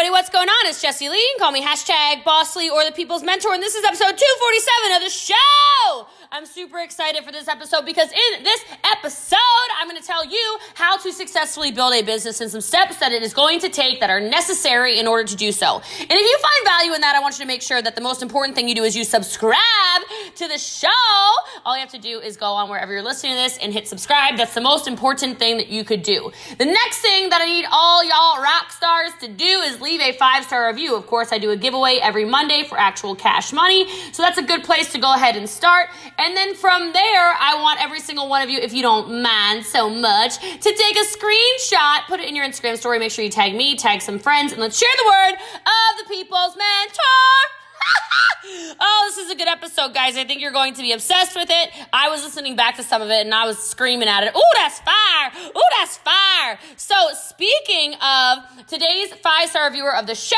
everybody, what's going on? It's Jessie Lee. Call me hashtag BossLee or the People's Mentor, and this is episode 247 of the show. I'm super excited for this episode because in this episode, I'm going to tell you how to successfully build a business and some steps that it is going to take that are necessary in order to do so. And if you find value in that, I want you to make sure that the most important thing you do is you subscribe to the show. All you have to do is go on wherever you're listening to this and hit subscribe. That's the most important thing that you could do. The next thing that I need all y'all rock stars to do is leave a five star review. Of course, I do a giveaway every Monday for actual cash money. So that's a good place to go ahead and start. And then from there, I want every single one of you, if you don't mind so much, to take a screenshot, put it in your Instagram story. Make sure you tag me, tag some friends, and let's share the word of the people's mentor. oh, this is a good episode, guys. I think you're going to be obsessed with it. I was listening back to some of it and I was screaming at it. Ooh, that's fire. Ooh, that's fire. So, speaking of today's five star viewer of the show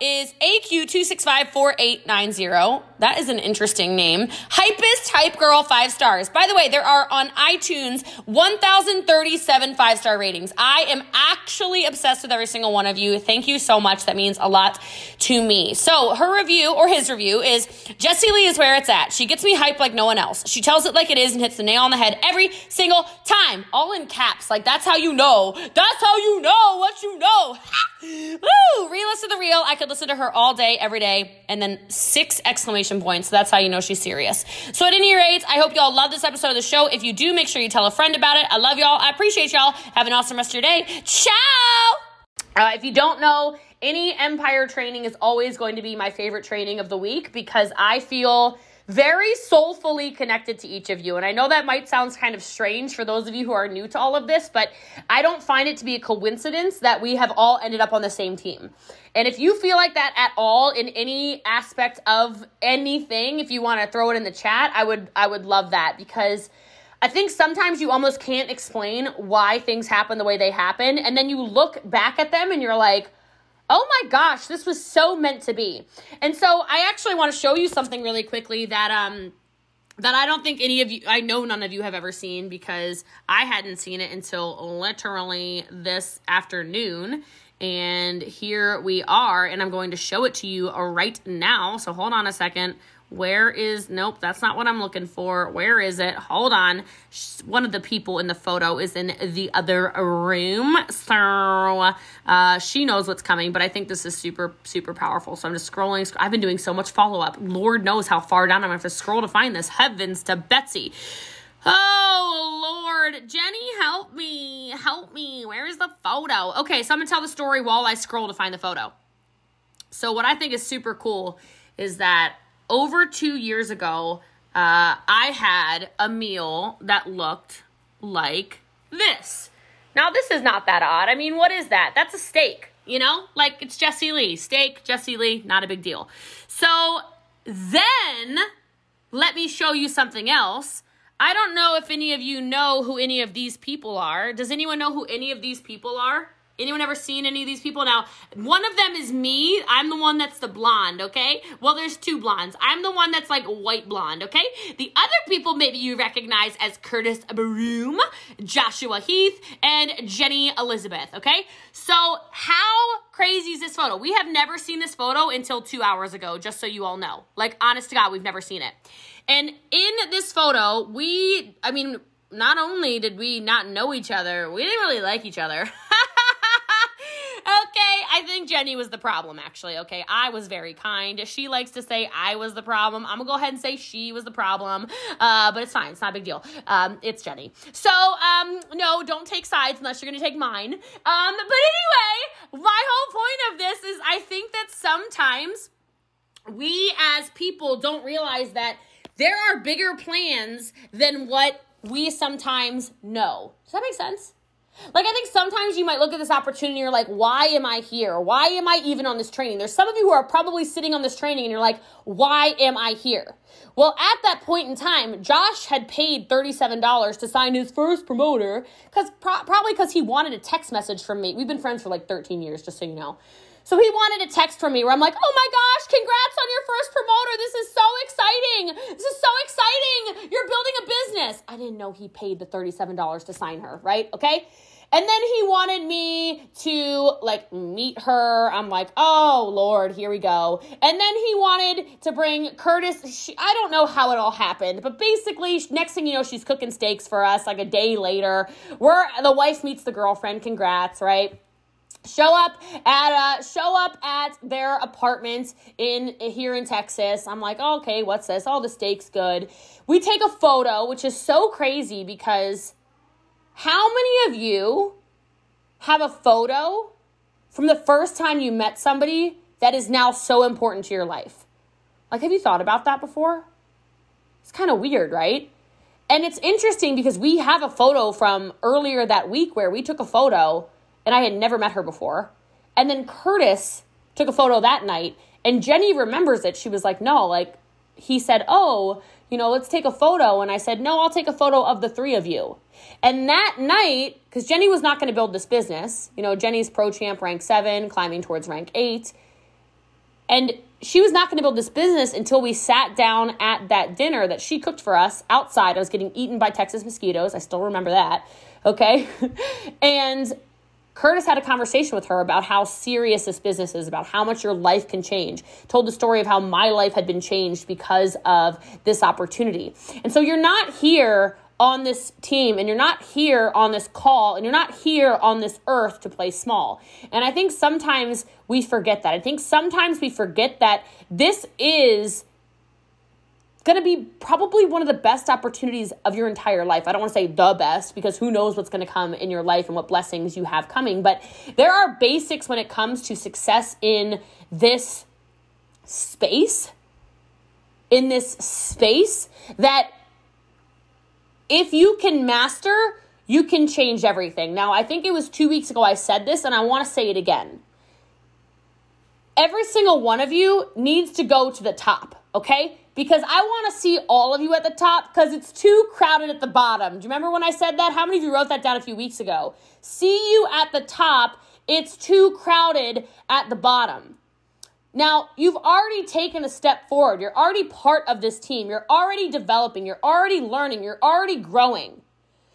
is AQ2654890. That is an interesting name. Hypest Hype Girl, five stars. By the way, there are on iTunes 1,037 five star ratings. I am actually obsessed with every single one of you. Thank you so much. That means a lot to me. So, her review or his review is Jessie Lee is where it's at. She gets me hyped like no one else. She tells it like it is and hits the nail on the head every single time. All in caps. Like that's how you know. That's how you know what you know. Woo! Realist of the real. I could listen to her all day, every day, and then six exclamation points. So that's how you know she's serious. So at any rate, I hope y'all love this episode of the show. If you do, make sure you tell a friend about it. I love y'all. I appreciate y'all. Have an awesome rest of your day. Ciao! Uh, if you don't know, any empire training is always going to be my favorite training of the week because I feel very soulfully connected to each of you. And I know that might sound kind of strange for those of you who are new to all of this, but I don't find it to be a coincidence that we have all ended up on the same team. And if you feel like that at all in any aspect of anything, if you want to throw it in the chat, I would I would love that because I think sometimes you almost can't explain why things happen the way they happen and then you look back at them and you're like, oh my gosh, this was so meant to be. And so I actually want to show you something really quickly that um that I don't think any of you I know none of you have ever seen because I hadn't seen it until literally this afternoon. And here we are, and I'm going to show it to you right now. So hold on a second. Where is, nope, that's not what I'm looking for. Where is it? Hold on. One of the people in the photo is in the other room. So uh, she knows what's coming, but I think this is super, super powerful. So I'm just scrolling. I've been doing so much follow up. Lord knows how far down I'm going to have to scroll to find this. Heavens to Betsy. Oh, Lord. Jenny, help me. Help me. Where is the photo? Okay, so I'm to tell the story while I scroll to find the photo. So, what I think is super cool is that over two years ago, uh, I had a meal that looked like this. Now, this is not that odd. I mean, what is that? That's a steak, you know? Like, it's Jessie Lee. Steak, Jessie Lee, not a big deal. So then, let me show you something else. I don't know if any of you know who any of these people are. Does anyone know who any of these people are? Anyone ever seen any of these people? Now, one of them is me. I'm the one that's the blonde, okay? Well, there's two blondes. I'm the one that's like white blonde, okay? The other people maybe you recognize as Curtis Broom, Joshua Heath, and Jenny Elizabeth, okay? So, how crazy is this photo? We have never seen this photo until two hours ago, just so you all know. Like, honest to God, we've never seen it. And in this photo, we, I mean, not only did we not know each other, we didn't really like each other. Okay, I think Jenny was the problem, actually. Okay, I was very kind. She likes to say I was the problem. I'm gonna go ahead and say she was the problem, uh, but it's fine. It's not a big deal. Um, it's Jenny. So, um, no, don't take sides unless you're gonna take mine. Um, but anyway, my whole point of this is I think that sometimes we as people don't realize that there are bigger plans than what we sometimes know. Does that make sense? Like, I think sometimes you might look at this opportunity and you're like, why am I here? Why am I even on this training? There's some of you who are probably sitting on this training and you're like, why am I here? Well, at that point in time, Josh had paid $37 to sign his first promoter because pro- probably because he wanted a text message from me. We've been friends for like 13 years, just so you know. So he wanted a text from me where I'm like, oh my gosh, congrats on your first promoter. This is so exciting. This is so exciting. You're building a business. I didn't know he paid the $37 to sign her, right? Okay. And then he wanted me to like meet her. I'm like, oh Lord, here we go. And then he wanted to bring Curtis. She, I don't know how it all happened, but basically, next thing you know, she's cooking steaks for us like a day later. Where the wife meets the girlfriend. Congrats, right? Show up at uh show up at their apartment in here in Texas. I'm like, oh, okay, what's this? All the steaks good. We take a photo, which is so crazy because how many of you have a photo from the first time you met somebody that is now so important to your life? Like, have you thought about that before? It's kind of weird, right? And it's interesting because we have a photo from earlier that week where we took a photo and I had never met her before. And then Curtis took a photo that night, and Jenny remembers it. She was like, No, like, he said, Oh, you know, let's take a photo. And I said, No, I'll take a photo of the three of you. And that night, because Jenny was not going to build this business, you know, Jenny's pro champ rank seven, climbing towards rank eight. And she was not going to build this business until we sat down at that dinner that she cooked for us outside. I was getting eaten by Texas mosquitoes. I still remember that. Okay. and Curtis had a conversation with her about how serious this business is, about how much your life can change. Told the story of how my life had been changed because of this opportunity. And so you're not here on this team and you're not here on this call and you're not here on this earth to play small. And I think sometimes we forget that. I think sometimes we forget that this is going to be probably one of the best opportunities of your entire life. I don't want to say the best because who knows what's going to come in your life and what blessings you have coming, but there are basics when it comes to success in this space, in this space that if you can master, you can change everything. Now, I think it was two weeks ago I said this, and I want to say it again. Every single one of you needs to go to the top, okay? Because I want to see all of you at the top because it's too crowded at the bottom. Do you remember when I said that? How many of you wrote that down a few weeks ago? See you at the top, it's too crowded at the bottom. Now, you've already taken a step forward. You're already part of this team. You're already developing. You're already learning. You're already growing.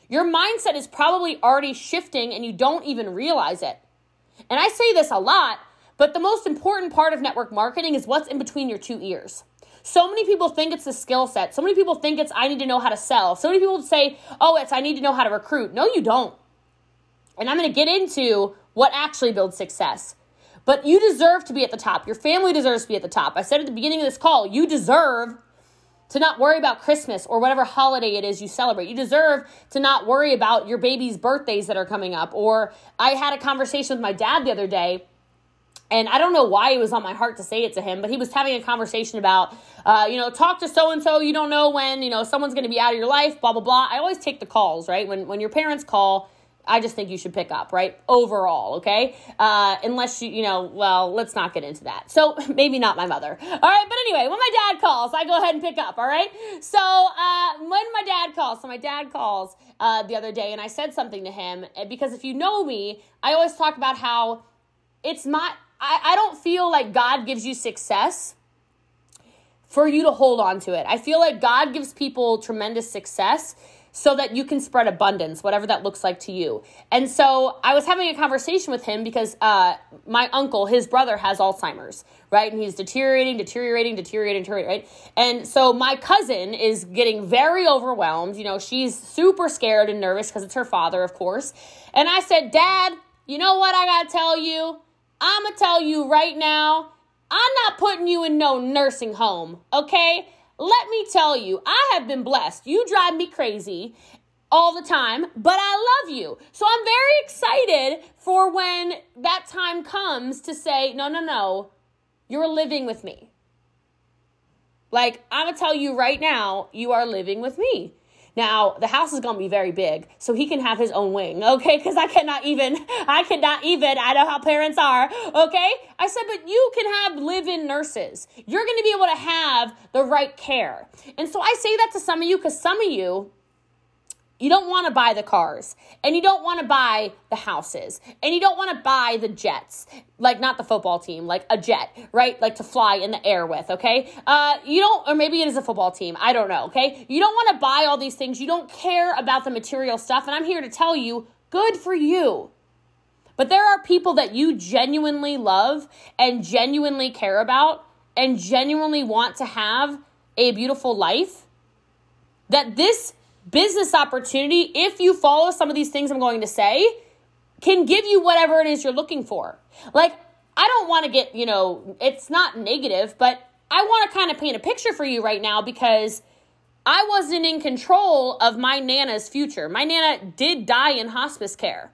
Your mindset is probably already shifting and you don't even realize it. And I say this a lot, but the most important part of network marketing is what's in between your two ears. So many people think it's the skill set. So many people think it's I need to know how to sell. So many people say, oh, it's I need to know how to recruit. No, you don't. And I'm going to get into what actually builds success. But you deserve to be at the top. Your family deserves to be at the top. I said at the beginning of this call, you deserve to not worry about Christmas or whatever holiday it is you celebrate. You deserve to not worry about your baby's birthdays that are coming up. Or I had a conversation with my dad the other day and I don't know why it was on my heart to say it to him, but he was having a conversation about, uh, you know, talk to so and so. You don't know when, you know, someone's going to be out of your life, blah, blah, blah. I always take the calls, right? When, when your parents call, I just think you should pick up, right? Overall, okay? Uh, unless you, you know, well, let's not get into that. So maybe not my mother. All right, but anyway, when my dad calls, I go ahead and pick up, all right? So uh, when my dad calls, so my dad calls uh, the other day, and I said something to him because if you know me, I always talk about how it's not I, I don't feel like God gives you success for you to hold on to it. I feel like God gives people tremendous success so that you can spread abundance, whatever that looks like to you. And so I was having a conversation with him because uh, my uncle, his brother, has Alzheimer's, right? And he's deteriorating, deteriorating, deteriorating, deteriorating, right? And so my cousin is getting very overwhelmed. You know, she's super scared and nervous because it's her father, of course. And I said, Dad, you know what I gotta tell you? I'm going to tell you right now, I'm not putting you in no nursing home, okay? Let me tell you, I have been blessed. You drive me crazy all the time, but I love you. So I'm very excited for when that time comes to say, no, no, no, you're living with me. Like, I'm gonna tell you right now, you are living with me. Now, the house is going to be very big, so he can have his own wing, okay? Because I cannot even, I cannot even, I know how parents are, okay? I said, but you can have live in nurses. You're going to be able to have the right care. And so I say that to some of you because some of you, you don't want to buy the cars and you don't want to buy the houses and you don't want to buy the jets, like not the football team, like a jet, right? Like to fly in the air with, okay? Uh, you don't, or maybe it is a football team. I don't know, okay? You don't want to buy all these things. You don't care about the material stuff. And I'm here to tell you, Good for you. But there are people that you genuinely love and genuinely care about and genuinely want to have a beautiful life. That this business opportunity, if you follow some of these things I'm going to say, can give you whatever it is you're looking for. Like, I don't want to get, you know, it's not negative, but I want to kind of paint a picture for you right now because I wasn't in control of my Nana's future. My Nana did die in hospice care,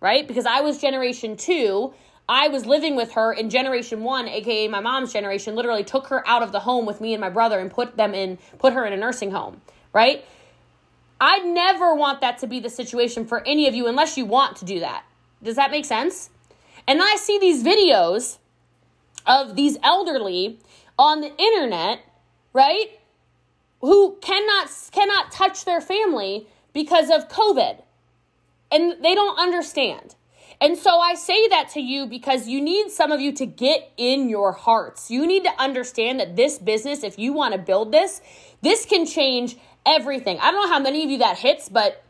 right? Because I was generation two. I was living with her in generation one, aka my mom's generation, literally took her out of the home with me and my brother and put them in, put her in a nursing home, right? I never want that to be the situation for any of you unless you want to do that. Does that make sense? And I see these videos of these elderly on the internet, right? Who cannot cannot touch their family because of COVID. And they don't understand. And so I say that to you because you need some of you to get in your hearts. You need to understand that this business, if you want to build this, this can change everything. I don't know how many of you that hits, but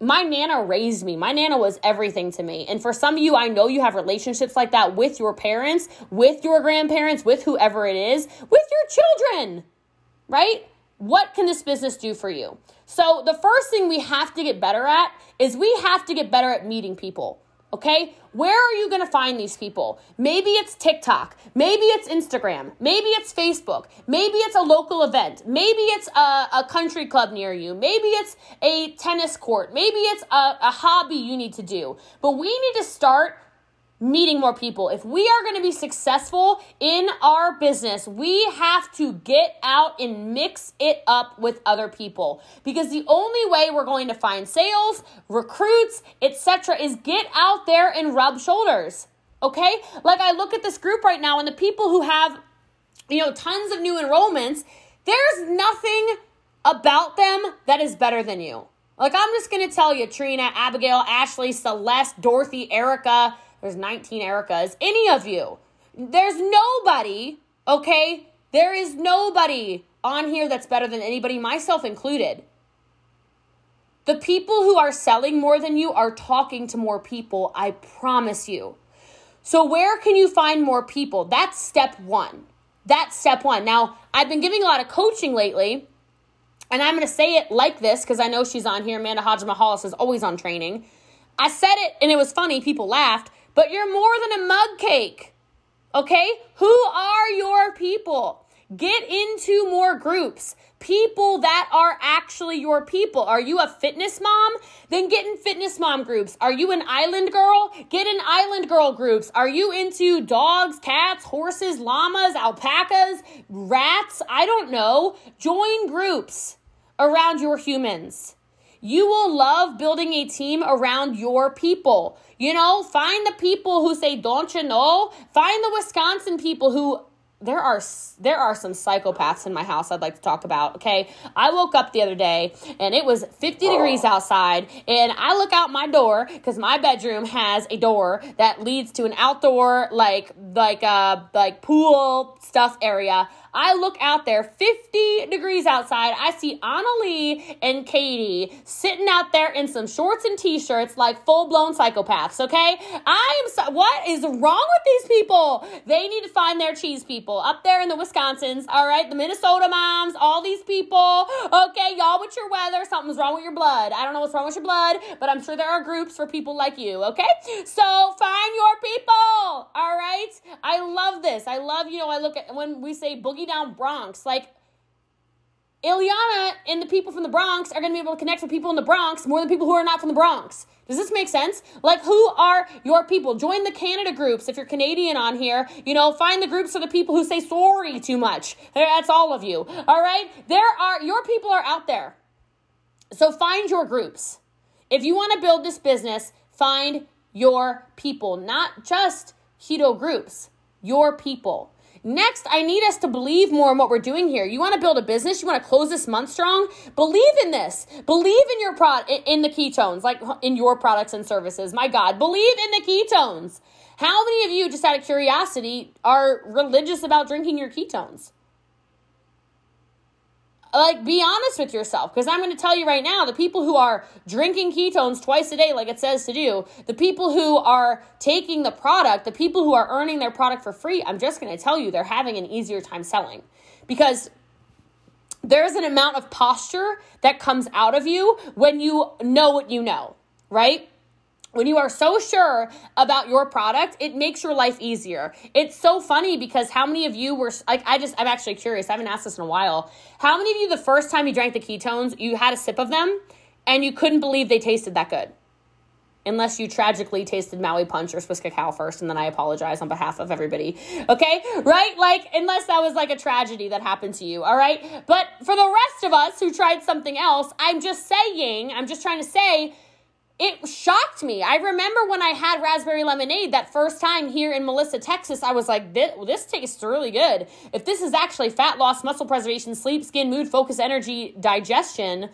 my nana raised me. My nana was everything to me. And for some of you, I know you have relationships like that with your parents, with your grandparents, with whoever it is, with your children, right? What can this business do for you? So, the first thing we have to get better at is we have to get better at meeting people. Okay? Where are you going to find these people? Maybe it's TikTok. Maybe it's Instagram. Maybe it's Facebook. Maybe it's a local event. Maybe it's a, a country club near you. Maybe it's a tennis court. Maybe it's a, a hobby you need to do. But we need to start meeting more people. If we are going to be successful in our business, we have to get out and mix it up with other people because the only way we're going to find sales, recruits, etc. is get out there and rub shoulders. Okay? Like I look at this group right now and the people who have you know tons of new enrollments, there's nothing about them that is better than you. Like I'm just going to tell you Trina, Abigail, Ashley, Celeste, Dorothy, Erica, there's 19 Ericas, any of you. There's nobody, okay? There is nobody on here that's better than anybody, myself included. The people who are selling more than you are talking to more people, I promise you. So, where can you find more people? That's step one. That's step one. Now, I've been giving a lot of coaching lately, and I'm going to say it like this because I know she's on here. Amanda Hodge Mahalis is always on training. I said it and it was funny. People laughed but you're more than a mug cake. Okay? Who are your people? Get into more groups. People that are actually your people. Are you a fitness mom? Then get in fitness mom groups. Are you an island girl? Get in island girl groups. Are you into dogs, cats, horses, llamas, alpacas, rats? I don't know. Join groups around your humans. You will love building a team around your people. You know, find the people who say, Don't you know? Find the Wisconsin people who there are there are some psychopaths in my house I'd like to talk about. Okay, I woke up the other day and it was 50 degrees outside, and I look out my door because my bedroom has a door that leads to an outdoor like like uh like pool stuff area. I look out there, 50 degrees outside. I see Annalie and Katie sitting out there in some shorts and t-shirts like full-blown psychopaths, okay? I am so, what is wrong with these people? They need to find their cheese people up there in the Wisconsins, all right? The Minnesota moms, all these people. Okay, y'all with your weather, something's wrong with your blood. I don't know what's wrong with your blood, but I'm sure there are groups for people like you, okay? So find your people, all right? I love this. I love, you know, I look at when we say boogie down Bronx. Like, Ileana and the people from the Bronx are going to be able to connect with people in the Bronx more than people who are not from the Bronx. Does this make sense? Like, who are your people? Join the Canada groups if you're Canadian on here. You know, find the groups for the people who say sorry too much. That's all of you. All right? There are, your people are out there. So find your groups. If you want to build this business, find your people, not just keto groups, your people. Next, I need us to believe more in what we're doing here. You want to build a business, you want to close this month strong? Believe in this. Believe in your product in the ketones, like in your products and services. My God, believe in the ketones. How many of you just out of curiosity are religious about drinking your ketones? Like be honest with yourself. Because i'm going to tell you right now the people who are drinking ketones twice a day like it says to do the people who are taking the product the people who are earning their product for free i'm just going to tell you they're having an easier time selling. Because there's an amount of posture that comes out of you when you know what you know right when you are so sure about your product, it makes your life easier. It's so funny because how many of you were like, I just, I'm actually curious. I haven't asked this in a while. How many of you, the first time you drank the ketones, you had a sip of them and you couldn't believe they tasted that good? Unless you tragically tasted Maui Punch or Swiss Cacao first, and then I apologize on behalf of everybody. Okay? Right? Like, unless that was like a tragedy that happened to you. All right? But for the rest of us who tried something else, I'm just saying, I'm just trying to say, it shocked me. I remember when I had raspberry lemonade that first time here in Melissa, Texas, I was like, this, this tastes really good. If this is actually fat loss, muscle preservation, sleep, skin, mood, focus, energy, digestion,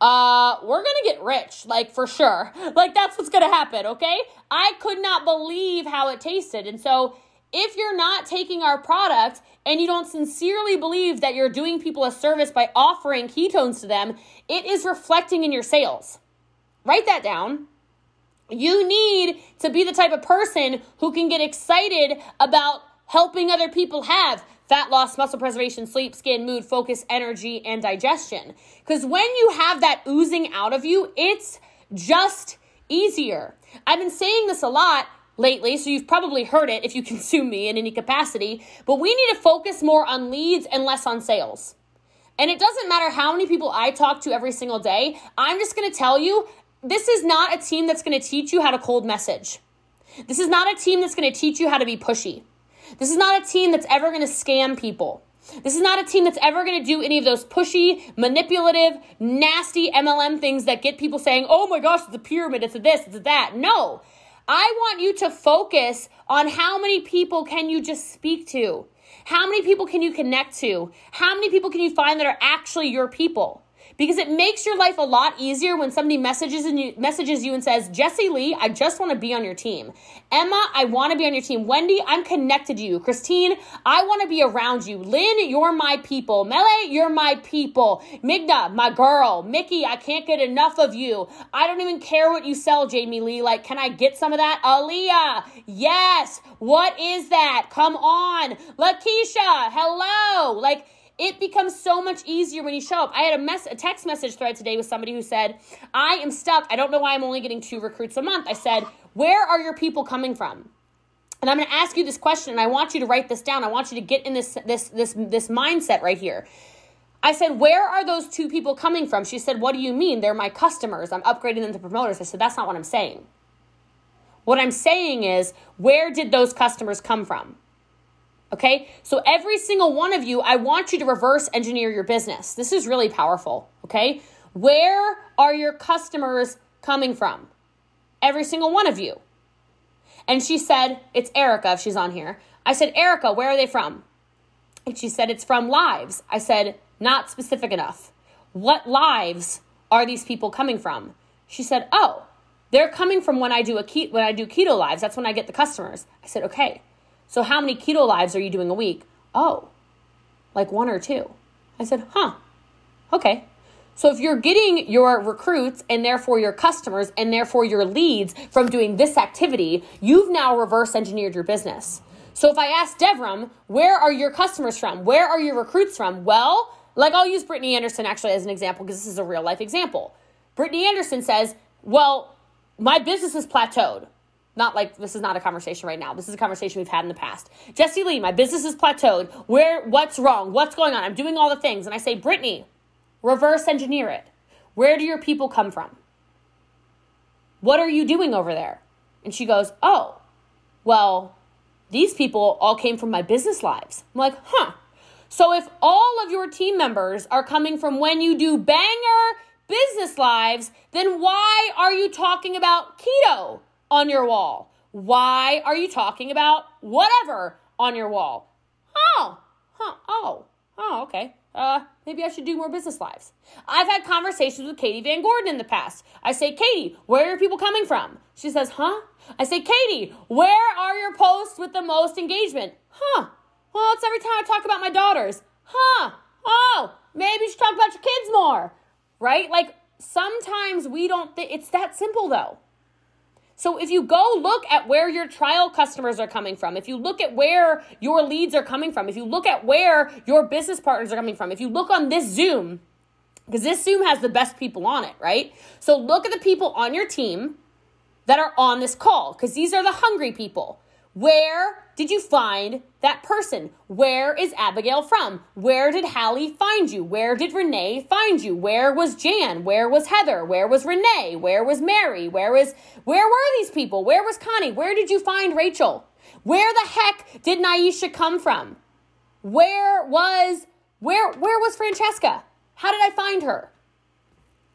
uh, we're gonna get rich, like for sure. Like that's what's gonna happen, okay? I could not believe how it tasted. And so if you're not taking our product and you don't sincerely believe that you're doing people a service by offering ketones to them, it is reflecting in your sales. Write that down. You need to be the type of person who can get excited about helping other people have fat loss, muscle preservation, sleep, skin, mood, focus, energy, and digestion. Because when you have that oozing out of you, it's just easier. I've been saying this a lot lately, so you've probably heard it if you consume me in any capacity, but we need to focus more on leads and less on sales. And it doesn't matter how many people I talk to every single day, I'm just gonna tell you this is not a team that's going to teach you how to cold message. This is not a team that's going to teach you how to be pushy. This is not a team that's ever going to scam people. This is not a team that's ever going to do any of those pushy, manipulative, nasty MLM things that get people saying, oh my gosh, it's a pyramid, it's a this, it's a that. No. I want you to focus on how many people can you just speak to? How many people can you connect to? How many people can you find that are actually your people? Because it makes your life a lot easier when somebody messages and you messages you and says, "Jessie Lee, I just want to be on your team. Emma, I want to be on your team. Wendy, I'm connected to you. Christine, I want to be around you. Lynn, you're my people. Mele, you're my people. Migna, my girl. Mickey, I can't get enough of you. I don't even care what you sell, Jamie Lee. Like, can I get some of that? Aaliyah, yes. What is that? Come on. Lakeisha, hello. Like, it becomes so much easier when you show up. I had a mess a text message thread today with somebody who said, "I am stuck. I don't know why I'm only getting two recruits a month." I said, "Where are your people coming from?" And I'm going to ask you this question and I want you to write this down. I want you to get in this this this this mindset right here. I said, Where are those two people coming from? She said, What do you mean? They're my customers. I'm upgrading them to promoters. I said, That's not what I'm saying. What I'm saying is, where did those customers come from? Okay, so every single one of you, I want you to reverse engineer your business. This is really powerful. Okay, where are your customers coming from? Every single one of you. And she said, It's Erica if she's on here. I said, Erica, where are they from? And she said, It's from lives. I said, Not specific enough. What lives are these people coming from? She said, Oh, they're coming from when I do a ke- when I do keto lives. That's when I get the customers. I said, Okay. So, how many keto lives are you doing a week? Oh, like one or two. I said, Huh, okay. So, if you're getting your recruits and therefore your customers and therefore your leads from doing this activity, you've now reverse engineered your business. So, if I ask Devram, where are your customers from? Where are your recruits from? Well, like I'll use Brittany Anderson actually as an example because this is a real life example. Brittany Anderson says, Well, my business is plateaued. Not like this is not a conversation right now. This is a conversation we've had in the past. Jessie Lee, my business is plateaued. Where what's wrong? What's going on? I'm doing all the things. And I say, Brittany, reverse engineer it. Where do your people come from? What are you doing over there? And she goes, Oh, well, these people all came from my business lives. I'm like, huh. So if all of your team members are coming from when you do banger business lives, then why are you talking about keto? On your wall? Why are you talking about whatever on your wall? Oh, huh, oh, oh, okay. Uh, maybe I should do more business lives. I've had conversations with Katie Van Gordon in the past. I say, Katie, where are people coming from? She says, huh? I say, Katie, where are your posts with the most engagement? Huh? Well, it's every time I talk about my daughters. Huh? Oh, maybe you should talk about your kids more, right? Like sometimes we don't think it's that simple though. So if you go look at where your trial customers are coming from, if you look at where your leads are coming from, if you look at where your business partners are coming from, if you look on this Zoom, because this Zoom has the best people on it, right? So look at the people on your team that are on this call because these are the hungry people. Where did you find that person? Where is Abigail from? Where did Hallie find you? Where did Renee find you? Where was Jan? Where was Heather? Where was Renee? Where was Mary? Where was where were these people? Where was Connie? Where did you find Rachel? Where the heck did Naisha come from? Where was where where was Francesca? How did I find her?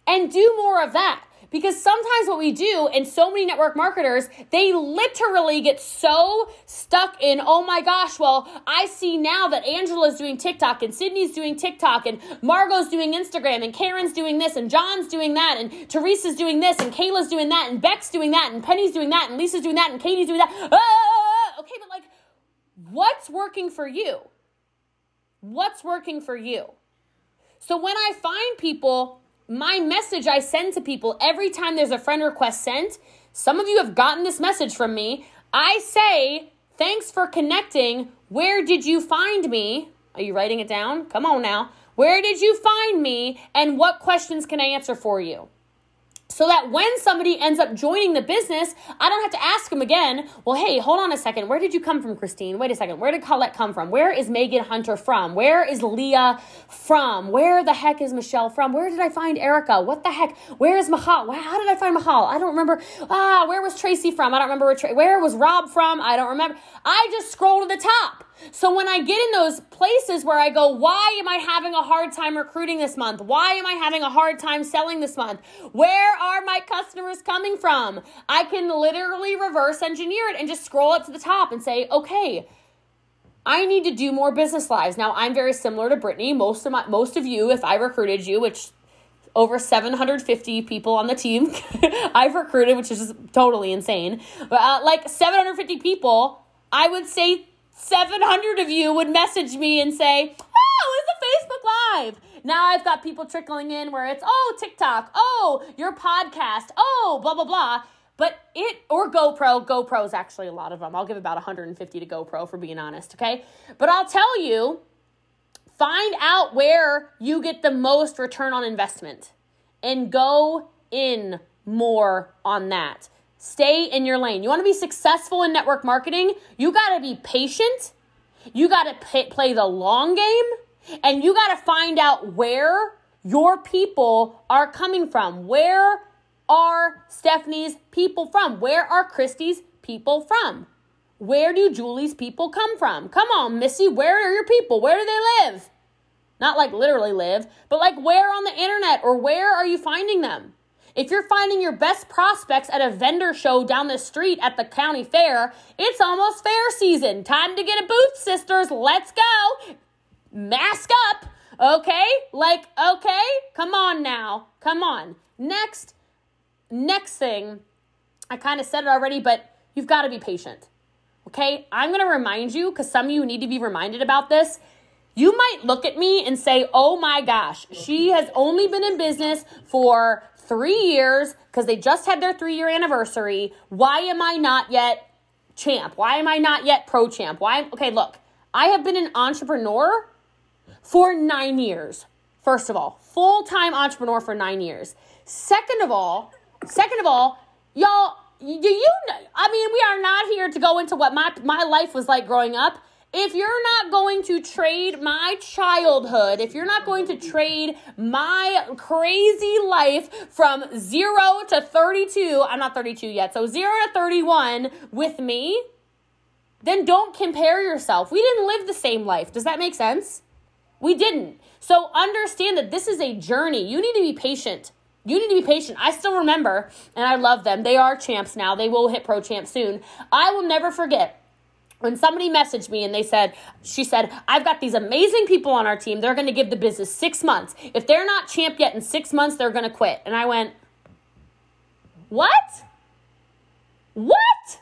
And do more of that. Because sometimes what we do, and so many network marketers, they literally get so stuck in, oh my gosh, well, I see now that Angela's doing TikTok and Sydney's doing TikTok and Margot's doing Instagram and Karen's doing this and John's doing that and Teresa's doing this and Kayla's doing that and Beck's doing that and Penny's doing that and Lisa's doing that and Katie's doing that. Ah! Okay, but like, what's working for you? What's working for you? So when I find people my message I send to people every time there's a friend request sent, some of you have gotten this message from me. I say, thanks for connecting. Where did you find me? Are you writing it down? Come on now. Where did you find me? And what questions can I answer for you? So that when somebody ends up joining the business, I don't have to ask them again, well, hey, hold on a second. Where did you come from, Christine? Wait a second. Where did Colette come from? Where is Megan Hunter from? Where is Leah from? Where the heck is Michelle from? Where did I find Erica? What the heck? Where is Mahal? How did I find Mahal? I don't remember. Ah, where was Tracy from? I don't remember where, Tra- where was Rob from? I don't remember. I just scroll to the top. So when I get in those places where I go, why am I having a hard time recruiting this month? Why am I having a hard time selling this month? Where are my customers coming from? I can literally reverse engineer it and just scroll up to the top and say, okay, I need to do more business lives. Now I'm very similar to Brittany. Most of my most of you, if I recruited you, which over 750 people on the team I've recruited, which is just totally insane. But uh, like 750 people, I would say 700 of you would message me and say, Oh, it's a Facebook Live. Now I've got people trickling in where it's, Oh, TikTok. Oh, your podcast. Oh, blah, blah, blah. But it, or GoPro, GoPro is actually a lot of them. I'll give about 150 to GoPro for being honest, okay? But I'll tell you, find out where you get the most return on investment and go in more on that. Stay in your lane. You want to be successful in network marketing? You got to be patient. You got to play the long game and you got to find out where your people are coming from. Where are Stephanie's people from? Where are Christy's people from? Where do Julie's people come from? Come on, Missy, where are your people? Where do they live? Not like literally live, but like where on the internet or where are you finding them? If you're finding your best prospects at a vendor show down the street at the county fair, it's almost fair season. Time to get a booth, sisters. Let's go. Mask up. Okay? Like, okay? Come on now. Come on. Next, next thing, I kind of said it already, but you've got to be patient. Okay? I'm to remind you because some of you need to be reminded about this. You might look at me and say, oh my gosh, she has only been in business for three years because they just had their three year anniversary. Why am I not yet champ? Why am I not yet pro champ? Why? Okay, look, I have been an entrepreneur for nine years. First of all, full time entrepreneur for nine years. Second of all, second of all, y'all, do you know? I mean, we are not here to go into what my my life was like growing up if you're not going to trade my childhood, if you're not going to trade my crazy life from zero to 32, I'm not 32 yet, so zero to 31 with me, then don't compare yourself. We didn't live the same life. Does that make sense? We didn't. So understand that this is a journey. You need to be patient. You need to be patient. I still remember, and I love them. They are champs now. They will hit pro champ soon. I will never forget when somebody messaged me and they said, she said, I've got these amazing people on our team. They're going to give the business six months. If they're not champ yet in six months, they're going to quit. And I went, what? What?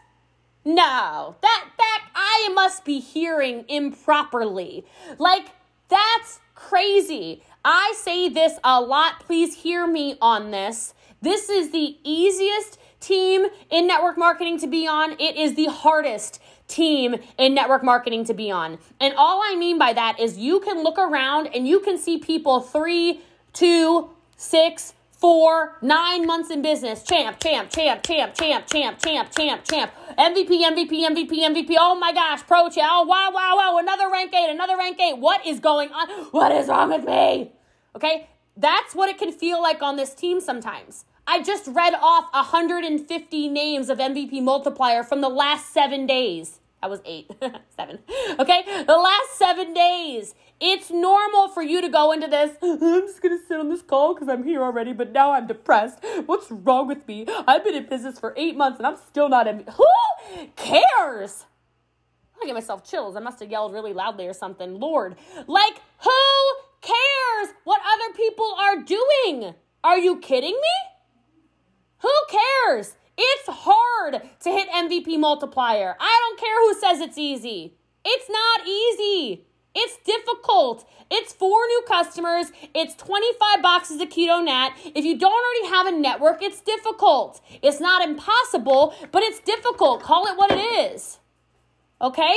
No, that, that, I must be hearing improperly. Like, that's crazy. I say this a lot. Please hear me on this. This is the easiest team in network marketing to be on. It is the hardest team in network marketing to be on. And all I mean by that is you can look around and you can see people three, two, six, four, nine months in business. Champ, champ, champ, champ, champ, champ, champ, champ, champ. MVP, MVP, MVP, MVP. Oh my gosh, pro champ. Oh, wow, wow, wow. Another rank eight, another rank eight. What is going on? What is wrong with me? Okay, that's what it can feel like on this team sometimes. I just read off 150 names of MVP multiplier from the last seven days. That was eight, seven. Okay, the last seven days. It's normal for you to go into this. I'm just gonna sit on this call because I'm here already, but now I'm depressed. What's wrong with me? I've been in business for eight months and I'm still not in. Who cares? I get myself chills. I must have yelled really loudly or something. Lord, like who cares what other people are doing? Are you kidding me? Who cares? It's hard to hit MVP multiplier. I don't care who says it's easy. It's not easy. It's difficult. It's four new customers. It's 25 boxes of Keto Nat. If you don't already have a network, it's difficult. It's not impossible, but it's difficult. Call it what it is. Okay?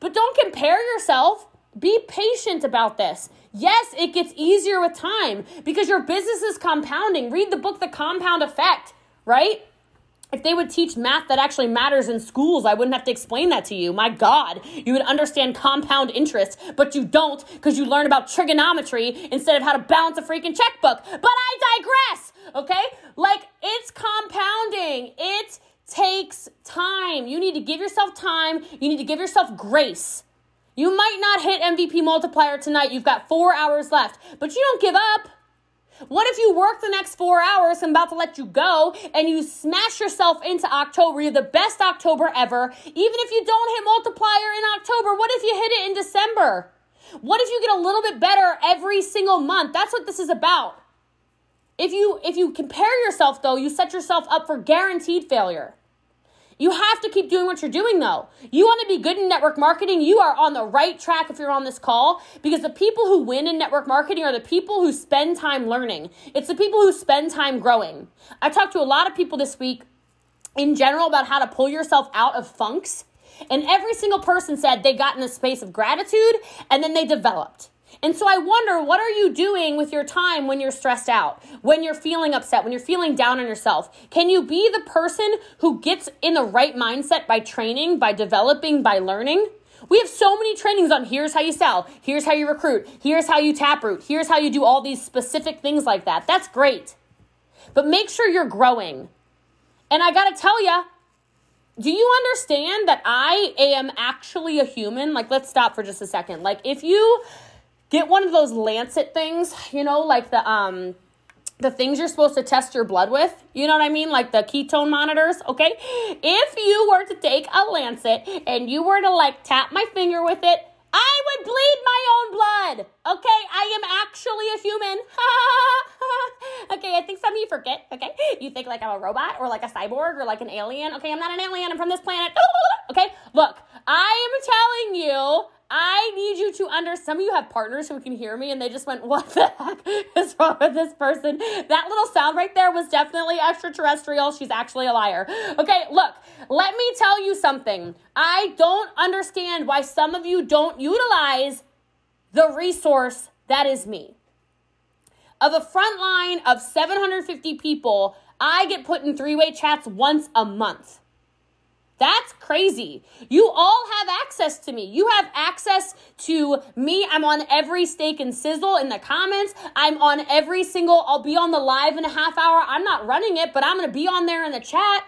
But don't compare yourself. Be patient about this. Yes, it gets easier with time because your business is compounding. Read the book, The Compound Effect right? If they would teach math that actually matters in schools, I wouldn't have to explain that to you. My God, you would understand compound interest, but you don't because you learn about trigonometry instead of how to balance a freaking checkbook. But I digress, okay? Like, it's compounding. It takes time. You need to give yourself time, you need to give yourself grace. You might not hit MVP multiplier tonight. You've got four hours left, but you don't give up. What if you work the next four hours? I'm about to let you go, and you smash yourself into October. You're the best October ever. Even if you don't hit multiplier in October, what if you hit it in December? What if you get a little bit better every single month? That's what this is about. If you if you compare yourself though, you set yourself up for guaranteed failure. You have to keep doing what you're doing though. You want to be good in network marketing, you are on the right track if you're on this call because the people who win in network marketing are the people who spend time learning. It's the people who spend time growing. I talked to a lot of people this week in general about how to pull yourself out of funks. And every single person said they got in a space of gratitude and then they developed. And so I wonder, what are you doing with your time when you're stressed out, when you're feeling upset, when you're feeling down on yourself? Can you be the person who gets in the right mindset by training, by developing, by learning? We have so many trainings on here's how you sell, here's how you recruit, here's how you taproot, here's how you do all these specific things like that. That's great. But make sure you're growing. And I gotta tell you, do you understand that I am actually a human? Like, let's stop for just a second. Like, if you Get one of those Lancet things, you know, like the um the things you're supposed to test your blood with, you know what I mean? Like the ketone monitors, okay? If you were to take a Lancet and you were to like tap my finger with it, I would bleed my own blood. Okay, I am actually a human. okay, I think some of you forget. Okay, you think like I'm a robot or like a cyborg or like an alien. Okay, I'm not an alien. I'm from this planet. okay, look, I am telling you I need you to understand. Some of you have partners who can hear me and they just went, What the heck is wrong with this person? That little sound right there was definitely extraterrestrial. She's actually a liar. Okay, look, let me tell you something. I don't understand why some of you don't utilize the resource that is me. Of a front line of 750 people, I get put in three way chats once a month. That's crazy. You all have access to me. You have access to me. I'm on every steak and sizzle in the comments. I'm on every single, I'll be on the live in a half hour. I'm not running it, but I'm going to be on there in the chat.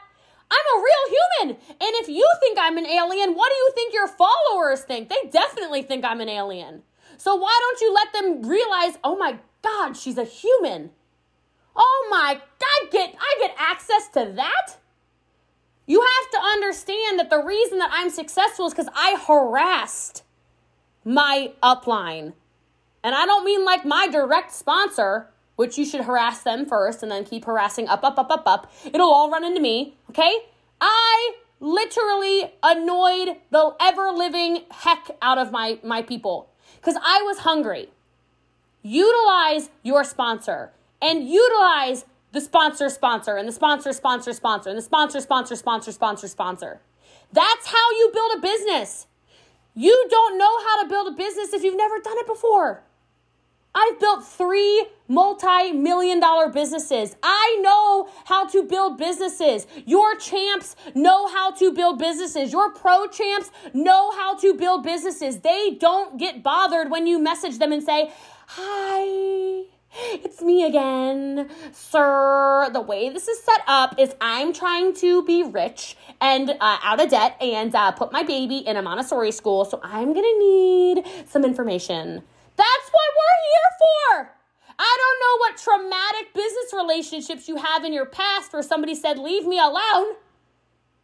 I'm a real human. And if you think I'm an alien, what do you think your followers think? They definitely think I'm an alien. So why don't you let them realize, oh my God, she's a human. Oh my God, get I get access to that? You have to understand that the reason that I'm successful is because I harassed my upline. And I don't mean like my direct sponsor, which you should harass them first and then keep harassing up, up, up, up, up. It'll all run into me, okay? I literally annoyed the ever living heck out of my, my people because I was hungry. utilize your sponsor and utilize the sponsor sponsor and the sponsor sponsor sponsor and the sponsor sponsor sponsor sponsor sponsor. That's how you build a business. You don't know how to build a business if you've never done it before. I've built three multi million dollar businesses. I know how to build businesses. Your champs know how to build businesses. Your pro champs know how to build businesses. They don't get bothered when you message them and say, Hi. It's me again, sir. The way this is set up is I'm trying to be rich and uh, out of debt and uh, put my baby in a Montessori school, so I'm gonna need some information. That's what we're here for. I don't know what traumatic business relationships you have in your past where somebody said, Leave me alone.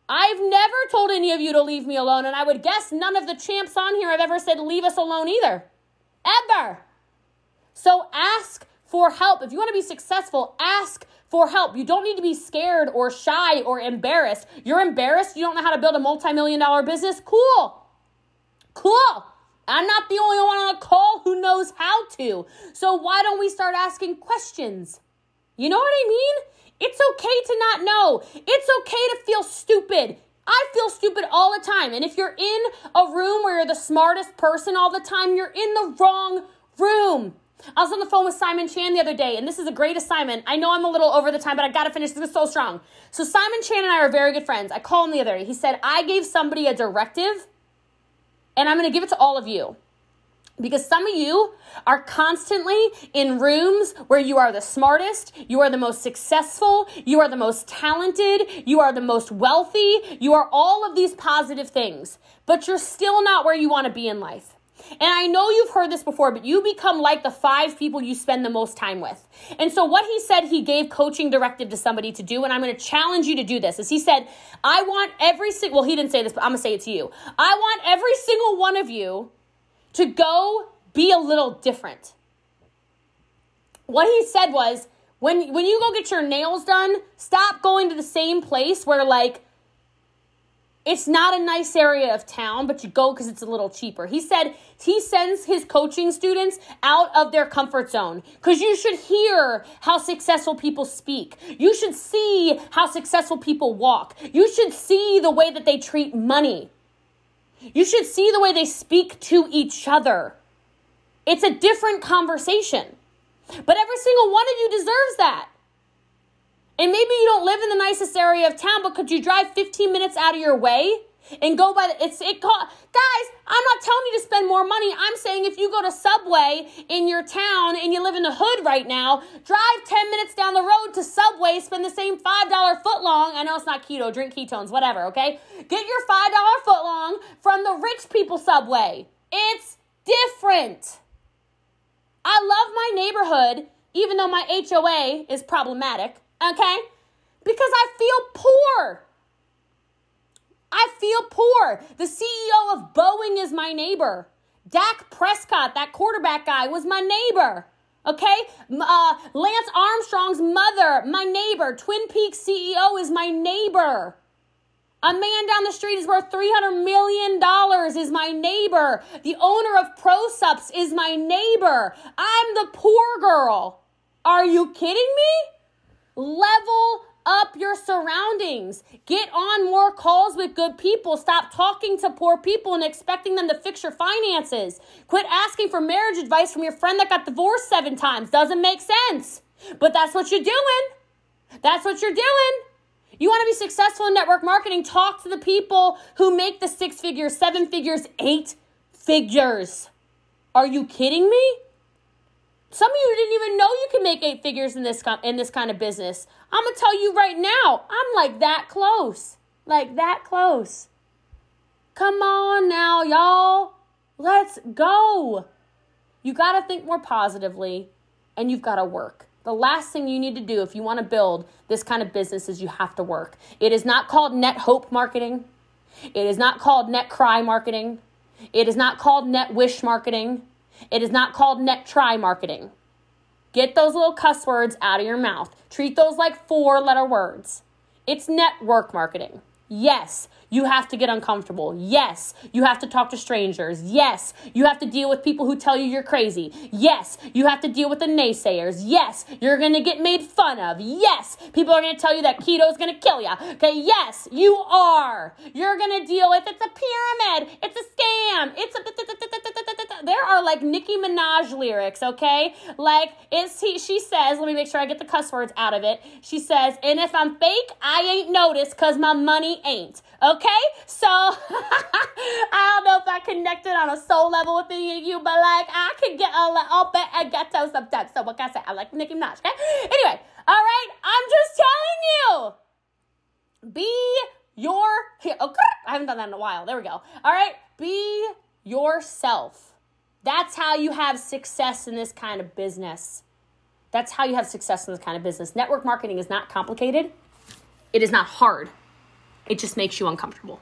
I've never told any of you to leave me alone, and I would guess none of the champs on here have ever said, Leave us alone either. Ever. So ask for help. If you want to be successful, ask for help. You don't need to be scared or shy or embarrassed. You're embarrassed, you don't know how to build a multi million dollar business? Cool. Cool. I'm not the only one on the call who knows how to. So why don't we start asking questions? You know what I mean? It's okay to not know. It's okay to feel stupid. I feel stupid all the time. And if you're in a room where you're the smartest person all the time, you're in the wrong room. I was on the phone with Simon Chan the other day, and this is a great assignment. I know I'm a little over the time, but I gotta finish. This is so strong. So Simon Chan and I are very good friends. I called him the other day. He said, I gave somebody a directive, and I'm gonna give it to all of you. Because some of you are constantly in rooms where you are the smartest, you are the most successful, you are the most talented, you are the most wealthy, you are all of these positive things, but you're still not where you wanna be in life. And I know you've heard this before, but you become like the five people you spend the most time with. And so, what he said he gave coaching directive to somebody to do, and I'm going to challenge you to do this, is he said, I want every single, well, he didn't say this, but I'm going to say it to you. I want every single one of you to go be a little different. What he said was, when, when you go get your nails done, stop going to the same place where, like, it's not a nice area of town, but you go because it's a little cheaper. He said he sends his coaching students out of their comfort zone because you should hear how successful people speak. You should see how successful people walk. You should see the way that they treat money. You should see the way they speak to each other. It's a different conversation. But every single one of you deserves that. And maybe you don't live in the nicest area of town, but could you drive 15 minutes out of your way and go by the it's it cost guys i'm not telling you to spend more money. I'm saying if you go to subway in your town and you live in the hood right now drive 10 minutes down the road to subway spend the same $5 foot long. I know it's not keto drink ketones whatever okay? Get your $5 foot long from the rich people subway. It's different. I love my neighborhood even though my hoa is problematic Okay? Because I feel poor. I feel poor. The CEO of Boeing is my neighbor. Dak Prescott, that quarterback guy, was my neighbor. Okay? Uh, Lance Armstrong's mother, my neighbor. Twin Peaks CEO is my neighbor. A man down the street is worth $300 million, is my neighbor. The owner of ProSupps is my neighbor. I'm the poor girl. Are you kidding me? Level up your surroundings. Get on more calls with good people. Stop talking to poor people and expecting them to fix your finances. Quit asking for marriage advice from your friend that got divorced seven times. Doesn't make sense. But that's what you're doing. That's what you're doing. You want to be successful in network marketing? Talk to the people who make the six figures, seven figures, eight figures. Are you kidding me? Some of you didn't even know you can make eight figures in this in this kind of business. I'm gonna tell you right now, I'm like that close, like that close. Come on now, y'all, let's go. You gotta think more positively, and you've gotta work. The last thing you need to do if you want to build this kind of business is you have to work. It is not called net hope marketing. It is not called net cry marketing. It is not called net wish marketing. It is not called net try marketing. Get those little cuss words out of your mouth. Treat those like four letter words. It's network marketing. Yes, you have to get uncomfortable. Yes, you have to talk to strangers. Yes, you have to deal with people who tell you you're crazy. Yes, you have to deal with the naysayers. Yes, you're gonna get made fun of. Yes, people are gonna tell you that keto is gonna kill you. Okay, yes, you are. You're gonna deal with it's a pyramid, it's a scam, it's a. There are like Nicki Minaj lyrics, okay? Like it's he. She says, let me make sure I get the cuss words out of it. She says, and if I'm fake, I ain't noticed because my money ain't. Okay? So I don't know if I connected on a soul level with any of you, but like I can get a little bit of ghetto sometimes. So what can I say? I like Nicki Minaj, okay? Anyway, all right, I'm just telling you. Be your here. Oh, I haven't done that in a while. There we go. All right, be yourself. That's how you have success in this kind of business. That's how you have success in this kind of business. Network marketing is not complicated. It is not hard. It just makes you uncomfortable.